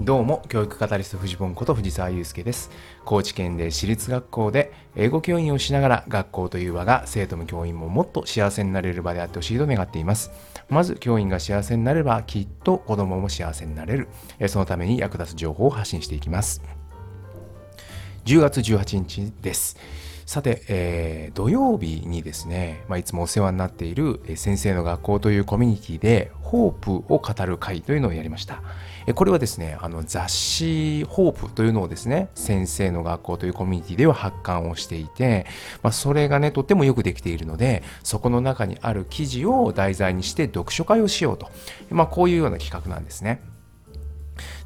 どうも、教育カタリスト藤本こと藤沢祐介です。高知県で私立学校で英語教員をしながら学校という場が生徒も教員ももっと幸せになれる場であってほしいと願っています。まず、教員が幸せになればきっと子供も幸せになれる。そのために役立つ情報を発信していきます。10月18日です。さて、えー、土曜日にですね、まあ、いつもお世話になっている先生の学校というコミュニティで、ホープを語る会というのをやりました。これはですね、あの雑誌ホープというのをですね、先生の学校というコミュニティでは発刊をしていて、まあ、それがね、とってもよくできているので、そこの中にある記事を題材にして読書会をしようと。まあ、こういうような企画なんですね。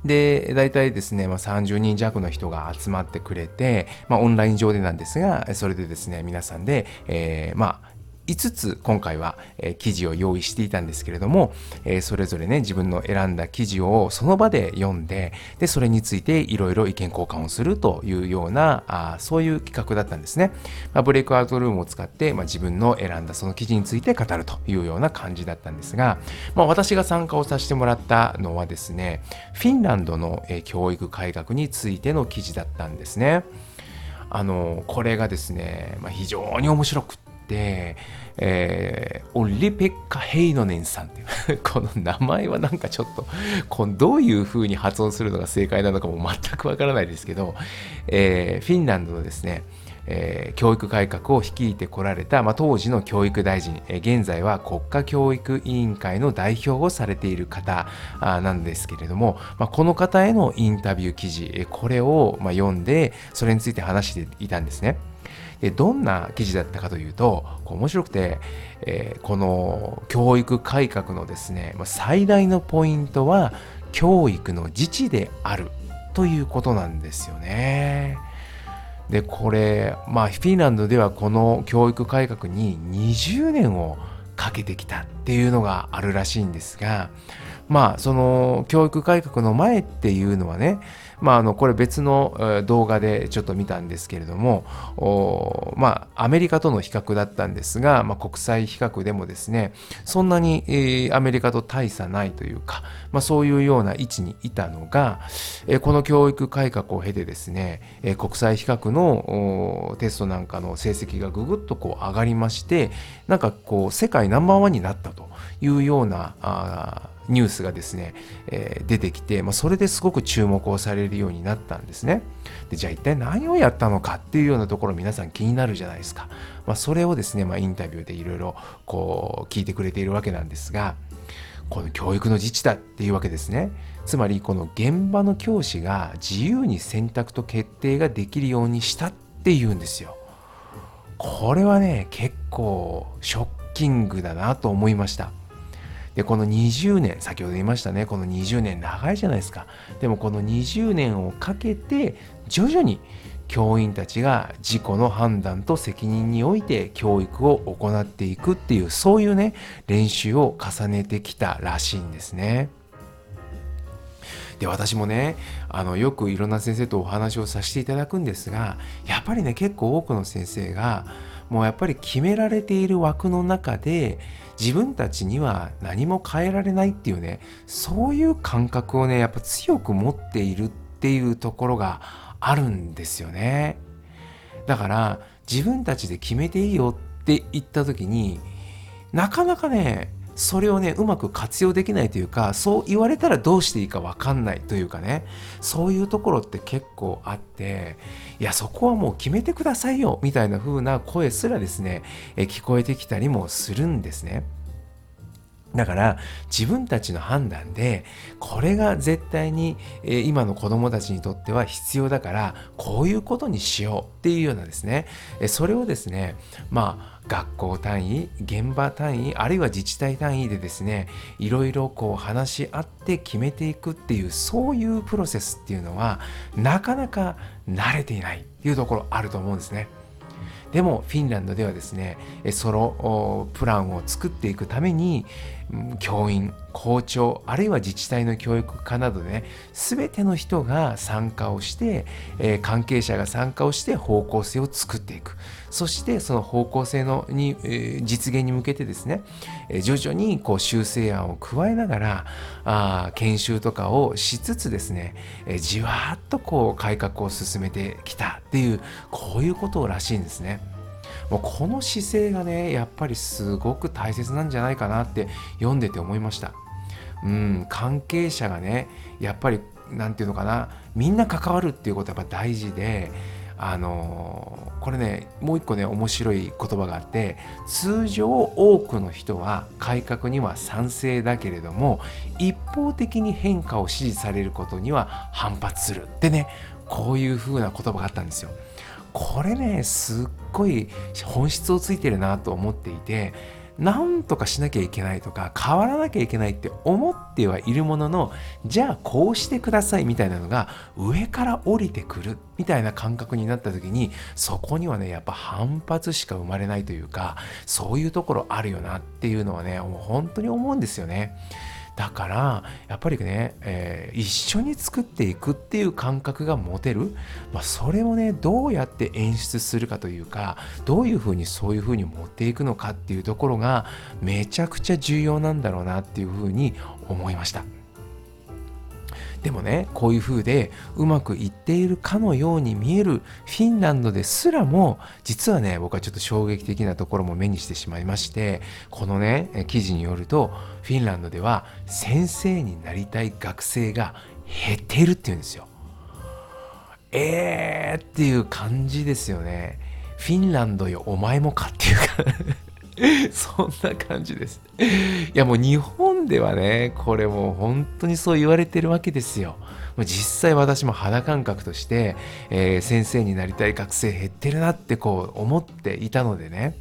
で、大体ですね、まあ、30人弱の人が集まってくれて、まあ、オンライン上でなんですが、それでですね、皆さんで、えー、まあ、5つ今回は、え記事を用意していたんですけれども、えそれぞれね自分の選んだ記事をその場で読んででそれについていろいろ意見交換をするというようなあそういう企画だったんですね、まあ、ブレイクアウトルームを使って、まあ、自分の選んだその記事について語るというような感じだったんですが、まあ、私が参加をさせてもらったのはですねフィンランドの、え教育改革についての記事だったんですね。あのこれがですね、まあ、非常に面白くて、えー、オリペッカ・ヘイノネンさんっていう この名前はなんかちょっとこのどういう風に発音するのが正解なのかも全くわからないですけど、えー、フィンランドのですねえー、教育改革を率いてこられた、まあ、当時の教育大臣、えー、現在は国家教育委員会の代表をされている方なんですけれども、まあ、この方へのインタビュー記事、え、これを、まあ、読んでそれについて話していたんですね。でどんな記事だったかというと面白くて、えー、この教育改革のですね最大のポイントは教育の自治であるということなんですよね。でこれまあフィンランドではこの教育改革に20年をかけてきたっていうのがあるらしいんですがまあその教育改革の前っていうのはねまあ、あのこれ別の動画でちょっと見たんですけれどもまあアメリカとの比較だったんですが、まあ、国際比較でもですねそんなに、アメリカと大差ないというか、まあ、そういうような位置にいたのが、え、この教育改革を経てですね、え、国際比較のテストなんかの成績がぐぐっとこう上がりましてなんかこう世界ナンバーワンになったというようなあニュースがですね、えー、出てきて、まあ、それですごく注目をされるようになったんですね。でじゃあ一体何をやったのかっていうようなところ皆さん気になるじゃないですか。まあ、それをですね、まあ、インタビューでいろいろこう聞いてくれているわけなんですが、この教育の自治だっていうわけですね。つまりこの現場の教師が自由に選択と決定ができるようにしたっていうんですよ。これはね、結構ショッキングだなと思いました。でこの20年先ほど言いましたねこの20年長いじゃないですかでもこの20年をかけて徐々に教員たちが自己の判断と責任において教育を行っていくっていうそういうね練習を重ねてきたらしいんですね。で私もねあのよくいろんな先生とお話をさせていただくんですがやっぱりね結構多くの先生がもうやっぱり決められている枠の中で自分たちには何も変えられないっていうねそういう感覚をねやっぱ強く持っているっていうところがあるんですよね。だから自分たちで決めていいよって言った時になかなかねそれをねうまく活用できないというかそう言われたらどうしていいか分かんないというかねそういうところって結構あっていやそこはもう決めてくださいよみたいな風な声すらですね聞こえてきたりもするんですね。だから自分たちの判断でこれが絶対に今の子供たちにとっては必要だからこういうことにしようっていうようなですねそれをですねまあ学校単位現場単位あるいは自治体単位でですねいろいろこう話し合って決めていくっていうそういうプロセスっていうのはなかなか慣れていないっていうところあると思うんですね。でもフィンランドではですねソロプランを作っていくために教員校長あるいは自治体の教育課などでね全ての人が参加をして、関係者が参加をして方向性を作っていくそしてその方向性のに、実現に向けてですね、徐々にこう修正案を加えながらあ研修とかをしつつですね、じわっとこう改革を進めてきたっていうこういうことらしいんですね。もうこの姿勢がねやっぱりすごく大切なんじゃないかなって読んでて思いましたうん関係者がねやっぱり何て言うのかなみんな関わるっていうことはやっぱ大事であのこれねもう一個ね面白い言葉があって通常多くの人は改革には賛成だけれども一方的に変化を支持されることには反発するってねこういう風な言葉があったんですよ。これねすっごい本質をついてるなと思っていてなんとかしなきゃいけないとか変わらなきゃいけないって思ってはいるもののじゃあこうしてくださいみたいなのが上から降りてくるみたいな感覚になった時にそこにはねやっぱ反発しか生まれないというかそういうところあるよなっていうのはねもう本当に思うんですよね。だからやっぱりね、えー、一緒に作っていくっていう感覚が持てる、まあ、それをねどうやって演出するかというかどういうふうにそういうふうに持っていくのかっていうところがめちゃくちゃ重要なんだろうなっていうふうに思いました。でもねこういう風でうまくいっているかのように見えるフィンランドですらも実はね僕はちょっと衝撃的なところも目にしてしまいましてこのね記事によるとフィンランドでは先生になりたい学生が減っているっていうんですよ。えーっていう感じですよね。フィンランドよお前もかっていうか そんな感じです。いやもう日本ではね、これもう本当にそう言われてるわけですよ。実際私も肌感覚として、えー、先生になりたい学生減ってるなってこう思っていたのでね。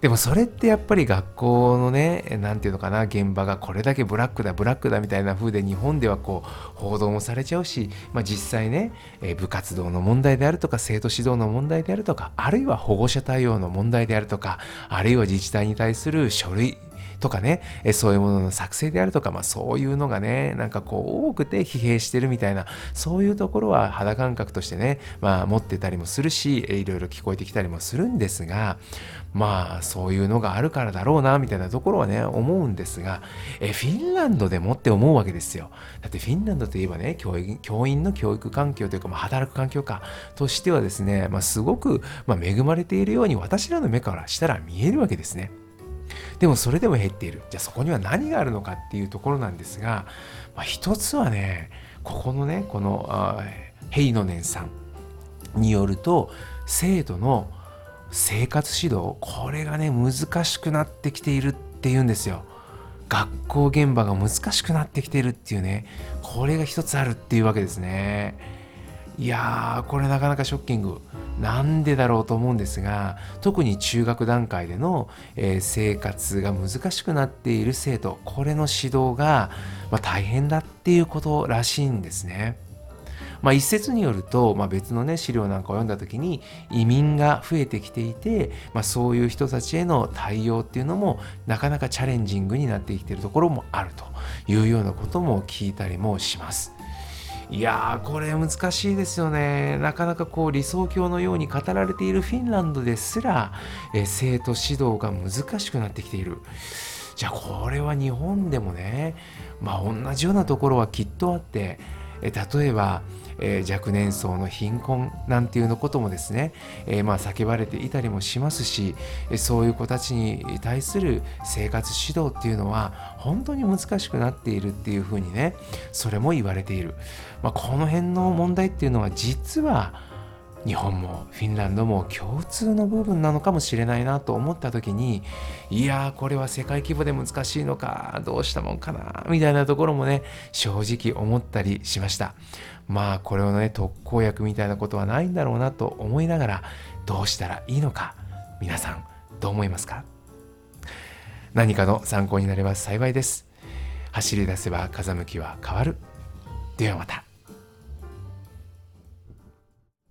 でもそれってやっぱり学校のね、何て言うのかな、現場がこれだけブラックだ、ブラックだみたいな風で日本ではこう報道もされちゃうし、まあ、実際ね、え部活動の問題であるとか、生徒指導の問題であるとか、あるいは保護者対応の問題であるとか、あるいは自治体に対する書類、とかね、えそういうものの作成であるとか、まあそういうのがね、なんかこう多くて疲弊してるみたいな、そういうところは肌感覚としてね、まあ持ってたりもするし、いろいろ聞こえてきたりもするんですが、まあそういうのがあるからだろうな、みたいなところはね、思うんですが、えフィンランドでもって思うわけですよ。だってフィンランドといえばね、教員教員の教育環境というか、まあ、働く環境かとしてはですね、まあ、すごく、まあ、恵まれているように私らの目からしたら見えるわけですね。でもそれでも減っている。じゃあそこには何があるのかっていうところなんですが、まあ、一つはね、ここのね、このヘイノネンさんによると、生徒の生活指導、これがね、難しくなってきているっていうんですよ。学校現場が難しくなってきているっていうね、これが一つあるっていうわけですね。いやー、これなかなかショッキング。なんでだろうと思うんですが特に中学段階での、えー、生活が難しくなっている生徒これの指導が、まあ、大変だっていうことらしいんですね。まあ、一説によると、まあ、別のね資料なんかを読んだ時に移民が増えてきていて、まあ、そういう人たちへの対応っていうのもなかなかチャレンジングになってきているところもあるというようなことも聞いたりもします。いやーこれ難しいですよね。なかなかこう理想郷のように語られているフィンランドですら、え生徒指導が難しくなってきている。じゃあこれは日本でもねまあ同じようなところはきっとあってえ例えばえー、若年層の貧困なんていうのこともですね、えー、まあ叫ばれていたりもしますしそういう子たちに対する生活指導っていうのは本当に難しくなっているっていうふうにねそれも言われている、まあ、この辺の問題っていうのは実は日本もフィンランドも共通の部分なのかもしれないなと思った時にいやーこれは世界規模で難しいのかどうしたもんかなみたいなところもね正直思ったりしました。まあこれをね特効薬みたいなことはないんだろうなと思いながらどうしたらいいのか皆さんどう思いますか？何かの参考になれば幸いです。走り出せば風向きは変わる。ではまた。